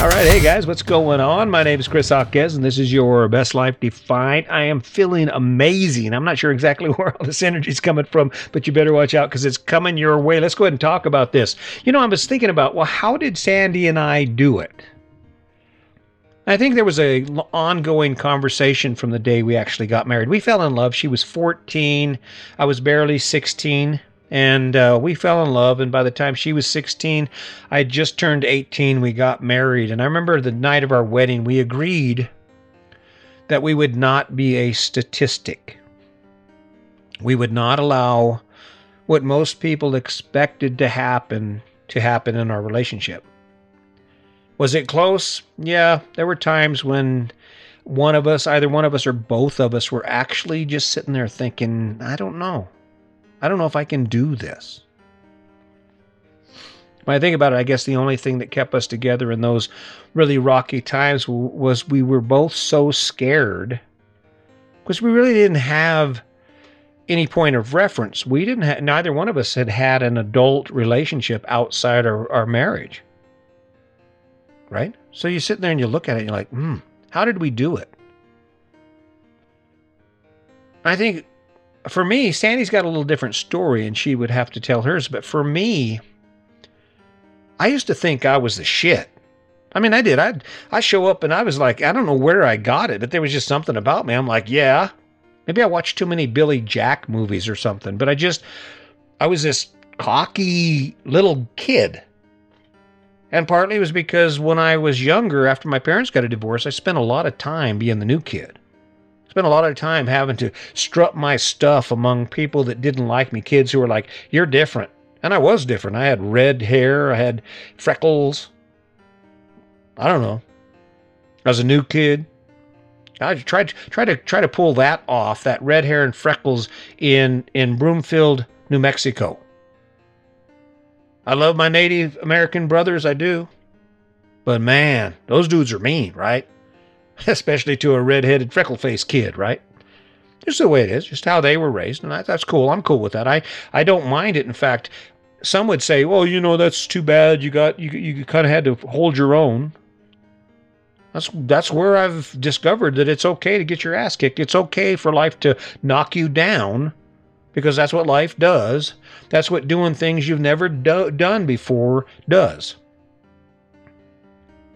All right, hey guys, what's going on? My name is Chris Hawkes, and this is your Best Life Defined. I am feeling amazing. I'm not sure exactly where all this energy is coming from, but you better watch out because it's coming your way. Let's go ahead and talk about this. You know, I was thinking about, well, how did Sandy and I do it? I think there was a ongoing conversation from the day we actually got married. We fell in love. She was 14. I was barely 16 and uh, we fell in love. And by the time she was 16, I had just turned 18. We got married. And I remember the night of our wedding, we agreed that we would not be a statistic. We would not allow what most people expected to happen to happen in our relationship. Was it close? Yeah, there were times when one of us, either one of us or both of us, were actually just sitting there thinking, I don't know. I don't know if I can do this. When I think about it, I guess the only thing that kept us together in those really rocky times was we were both so scared because we really didn't have any point of reference. We didn't have, neither one of us had had an adult relationship outside our, our marriage. Right? So you sit there and you look at it and you're like, hmm, how did we do it? I think for me, Sandy's got a little different story and she would have to tell hers. But for me, I used to think I was the shit. I mean, I did. I'd, I show up and I was like, I don't know where I got it, but there was just something about me. I'm like, yeah, maybe I watched too many Billy Jack movies or something. But I just, I was this cocky little kid. And partly it was because when I was younger, after my parents got a divorce, I spent a lot of time being the new kid spent a lot of time having to strut my stuff among people that didn't like me, kids who were like, You're different. And I was different. I had red hair, I had freckles. I don't know. I was a new kid. I tried try to try to pull that off, that red hair and freckles in in Bloomfield, New Mexico. I love my Native American brothers, I do. But man, those dudes are mean, right? especially to a red-headed, freckle-faced kid, right? Just the way it is, just how they were raised, and that, that's cool. I'm cool with that. I I don't mind it. In fact, some would say, "Well, you know, that's too bad. You got you you kind of had to hold your own." That's that's where I've discovered that it's okay to get your ass kicked. It's okay for life to knock you down because that's what life does. That's what doing things you've never do- done before does.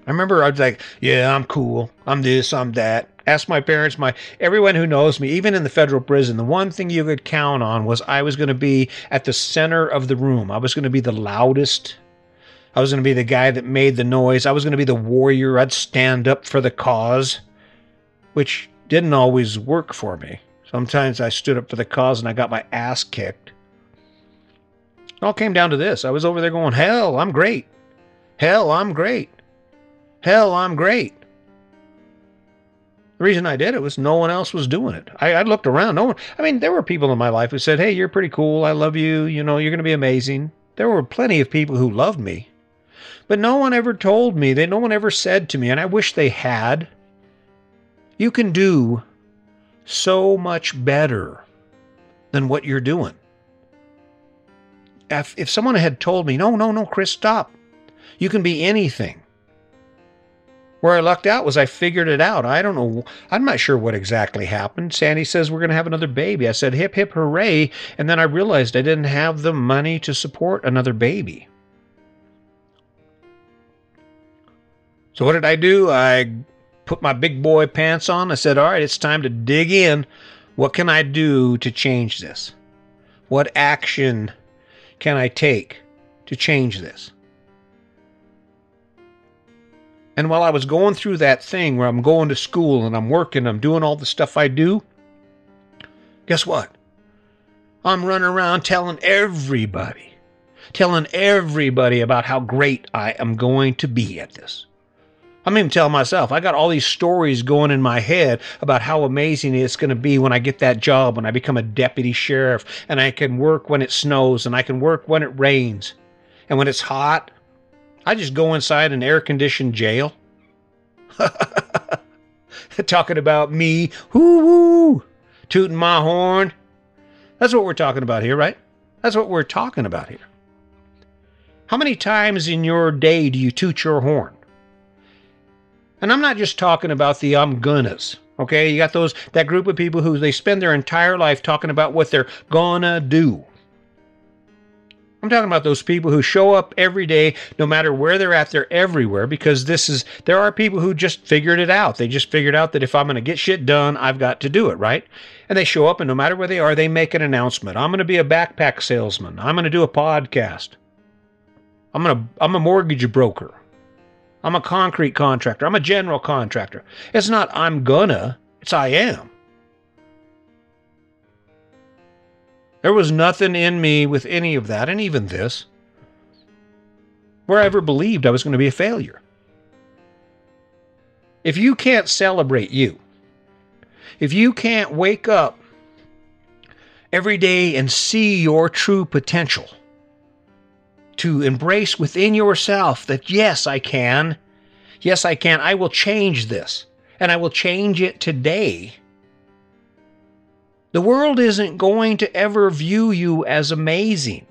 I remember I was like, yeah, I'm cool. I'm this, I'm that. Ask my parents, my everyone who knows me, even in the federal prison, the one thing you could count on was I was going to be at the center of the room. I was going to be the loudest. I was going to be the guy that made the noise. I was going to be the warrior. I'd stand up for the cause, which didn't always work for me. Sometimes I stood up for the cause and I got my ass kicked. It all came down to this. I was over there going, hell, I'm great. Hell, I'm great. Hell, I'm great. The reason I did it was no one else was doing it. I, I looked around. No one. I mean, there were people in my life who said, "Hey, you're pretty cool. I love you. You know, you're going to be amazing." There were plenty of people who loved me, but no one ever told me. They no one ever said to me, and I wish they had. You can do so much better than what you're doing. If, if someone had told me, no, no, no, Chris, stop. You can be anything. Where I lucked out was I figured it out. I don't know. I'm not sure what exactly happened. Sandy says we're going to have another baby. I said, hip, hip, hooray. And then I realized I didn't have the money to support another baby. So what did I do? I put my big boy pants on. I said, all right, it's time to dig in. What can I do to change this? What action can I take to change this? And while I was going through that thing where I'm going to school and I'm working, I'm doing all the stuff I do, guess what? I'm running around telling everybody, telling everybody about how great I am going to be at this. I'm even telling myself, I got all these stories going in my head about how amazing it's going to be when I get that job, when I become a deputy sheriff, and I can work when it snows, and I can work when it rains. And when it's hot, I just go inside an air conditioned jail. talking about me, whoo woo, tooting my horn. That's what we're talking about here, right? That's what we're talking about here. How many times in your day do you toot your horn? And I'm not just talking about the I'm gonnas. Okay, you got those that group of people who they spend their entire life talking about what they're gonna do. I'm talking about those people who show up every day, no matter where they're at, they're everywhere because this is, there are people who just figured it out. They just figured out that if I'm going to get shit done, I've got to do it, right? And they show up, and no matter where they are, they make an announcement. I'm going to be a backpack salesman. I'm going to do a podcast. I'm going to, I'm a mortgage broker. I'm a concrete contractor. I'm a general contractor. It's not I'm gonna, it's I am. There was nothing in me with any of that, and even this, where I ever believed I was going to be a failure. If you can't celebrate you, if you can't wake up every day and see your true potential, to embrace within yourself that, yes, I can. Yes, I can. I will change this, and I will change it today the world isn't going to ever view you as amazing.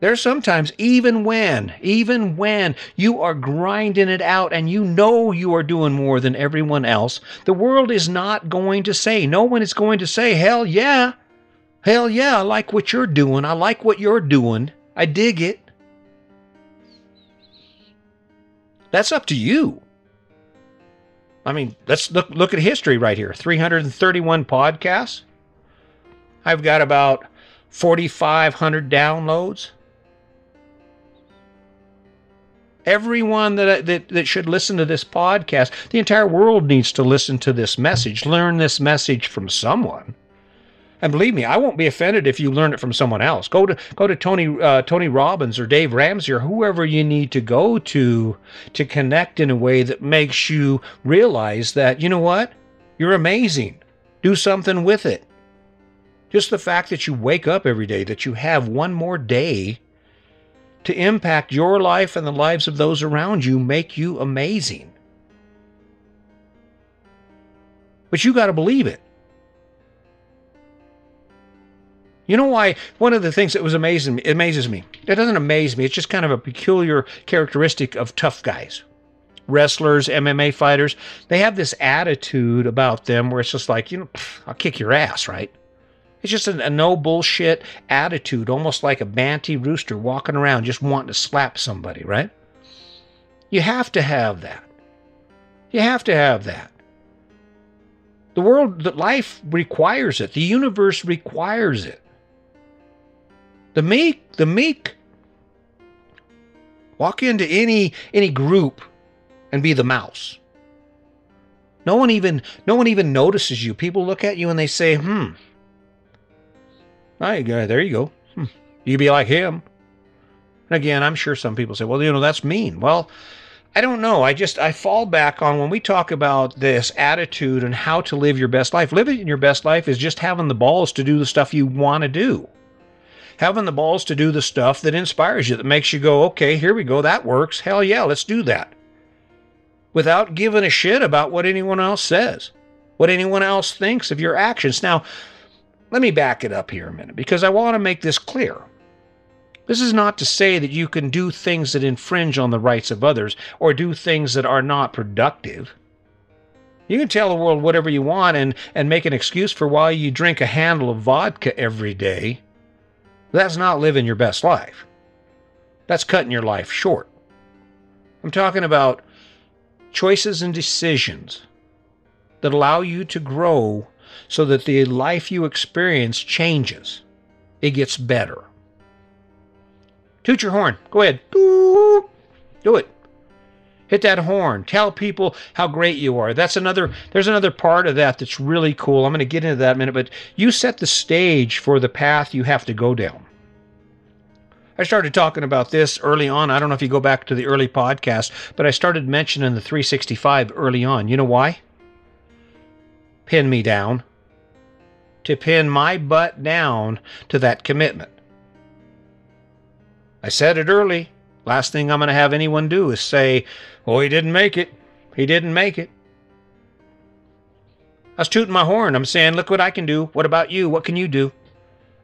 There's sometimes, even when, even when you are grinding it out and you know you are doing more than everyone else, the world is not going to say, no one is going to say, hell yeah, hell yeah, I like what you're doing. I like what you're doing. I dig it. That's up to you. I mean, let's look look at history right here. 331 podcasts. I've got about 4,500 downloads. Everyone that, that that should listen to this podcast, the entire world needs to listen to this message, learn this message from someone. And believe me, I won't be offended if you learn it from someone else. Go to go to Tony uh, Tony Robbins or Dave Ramsey or whoever you need to go to to connect in a way that makes you realize that you know what you're amazing. Do something with it. Just the fact that you wake up every day, that you have one more day to impact your life and the lives of those around you, make you amazing. But you got to believe it. You know why? One of the things that was amazing amazes me. It doesn't amaze me. It's just kind of a peculiar characteristic of tough guys, wrestlers, MMA fighters. They have this attitude about them where it's just like, you know, I'll kick your ass, right? It's just a, a no bullshit attitude, almost like a banty rooster walking around just wanting to slap somebody, right? You have to have that. You have to have that. The world, the life requires it. The universe requires it. The meek, the meek. Walk into any any group and be the mouse. No one even no one even notices you. People look at you and they say, "Hmm, there you go. Hmm. You be like him." And again, I'm sure some people say, "Well, you know, that's mean." Well, I don't know. I just I fall back on when we talk about this attitude and how to live your best life. Living your best life is just having the balls to do the stuff you want to do having the balls to do the stuff that inspires you, that makes you go, okay, here we go, that works. Hell yeah, let's do that. Without giving a shit about what anyone else says, what anyone else thinks of your actions. Now, let me back it up here a minute because I want to make this clear. This is not to say that you can do things that infringe on the rights of others or do things that are not productive. You can tell the world whatever you want and, and make an excuse for why you drink a handle of vodka every day that's not living your best life. That's cutting your life short. I'm talking about choices and decisions that allow you to grow so that the life you experience changes. It gets better. Toot your horn. Go ahead. Do it. Hit that horn. Tell people how great you are. That's another there's another part of that that's really cool. I'm going to get into that in a minute, but you set the stage for the path you have to go down. I started talking about this early on. I don't know if you go back to the early podcast, but I started mentioning the 365 early on. You know why? Pin me down. To pin my butt down to that commitment. I said it early. Last thing I'm going to have anyone do is say, oh, he didn't make it. He didn't make it. I was tooting my horn. I'm saying, look what I can do. What about you? What can you do?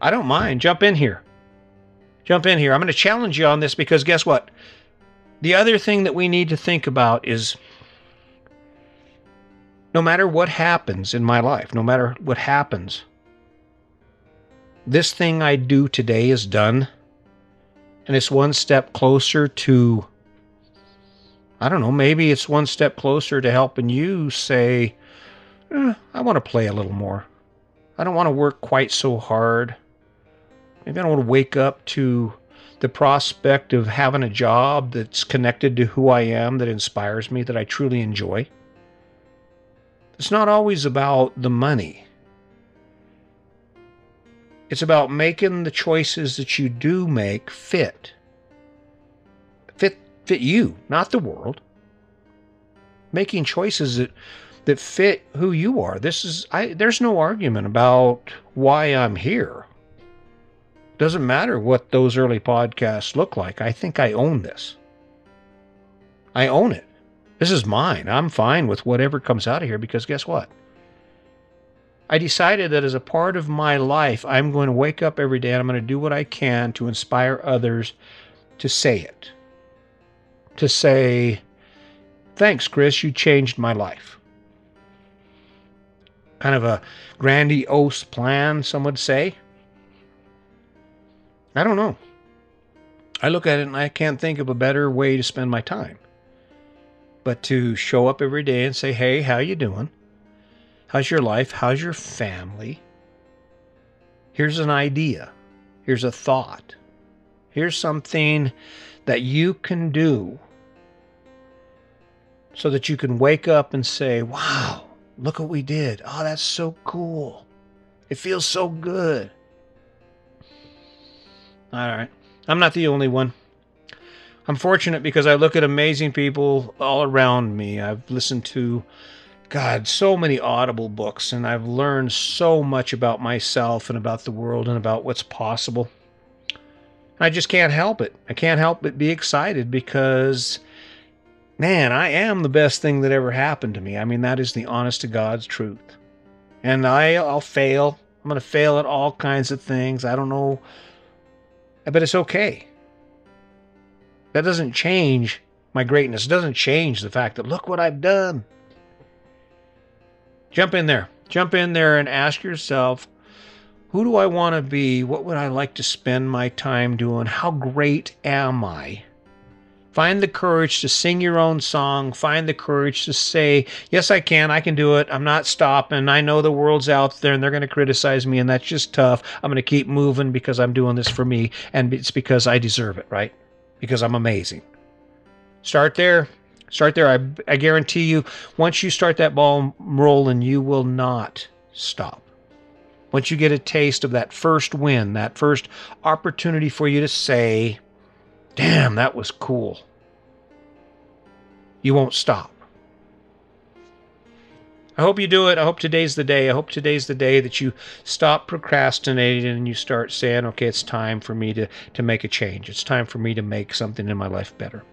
I don't mind. Jump in here. Jump in here. I'm going to challenge you on this because guess what? The other thing that we need to think about is no matter what happens in my life, no matter what happens, this thing I do today is done. And it's one step closer to, I don't know, maybe it's one step closer to helping you say, eh, I want to play a little more. I don't want to work quite so hard. Maybe I don't want to wake up to the prospect of having a job that's connected to who I am, that inspires me, that I truly enjoy. It's not always about the money. It's about making the choices that you do make fit. Fit fit you, not the world. Making choices that that fit who you are. This is I there's no argument about why I'm here. Doesn't matter what those early podcasts look like. I think I own this. I own it. This is mine. I'm fine with whatever comes out of here because guess what? I decided that as a part of my life, I'm going to wake up every day and I'm going to do what I can to inspire others to say it. To say, thanks, Chris, you changed my life. Kind of a grandiose plan, some would say. I don't know. I look at it and I can't think of a better way to spend my time but to show up every day and say, "Hey, how you doing? How's your life? How's your family? Here's an idea. Here's a thought. Here's something that you can do so that you can wake up and say, "Wow, look what we did. Oh, that's so cool. It feels so good." All right. I'm not the only one. I'm fortunate because I look at amazing people all around me. I've listened to, God, so many audible books, and I've learned so much about myself and about the world and about what's possible. I just can't help it. I can't help but be excited because, man, I am the best thing that ever happened to me. I mean, that is the honest to God's truth. And I, I'll fail. I'm going to fail at all kinds of things. I don't know. But it's okay that doesn't change my greatness. It doesn't change the fact that look what I've done. Jump in there. Jump in there and ask yourself, who do I want to be? What would I like to spend my time doing? How great am I? Find the courage to sing your own song. Find the courage to say, Yes, I can. I can do it. I'm not stopping. I know the world's out there and they're going to criticize me, and that's just tough. I'm going to keep moving because I'm doing this for me, and it's because I deserve it, right? because I'm amazing. Start there. Start there. I, I guarantee you, once you start that ball rolling, you will not stop. Once you get a taste of that first win, that first opportunity for you to say, damn, that was cool, you won't stop. I hope you do it. I hope today's the day. I hope today's the day that you stop procrastinating and you start saying, okay, it's time for me to, to make a change. It's time for me to make something in my life better.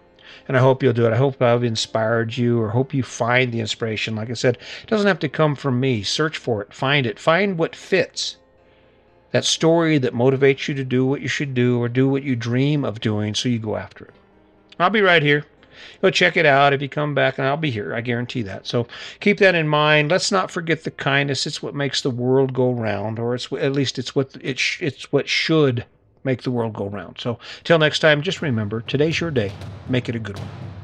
And I hope you'll do it. I hope I've inspired you or hope you find the inspiration. Like I said, it doesn't have to come from me. Search for it, find it, find what fits. That story that motivates you to do what you should do or do what you dream of doing so you go after it. I'll be right here Go check it out if you come back, and I'll be here. I guarantee that. So keep that in mind. Let's not forget the kindness. It's what makes the world go round, or it's at least it's what it sh- it's what should make the world go round. So till next time, just remember today's your day. Make it a good one.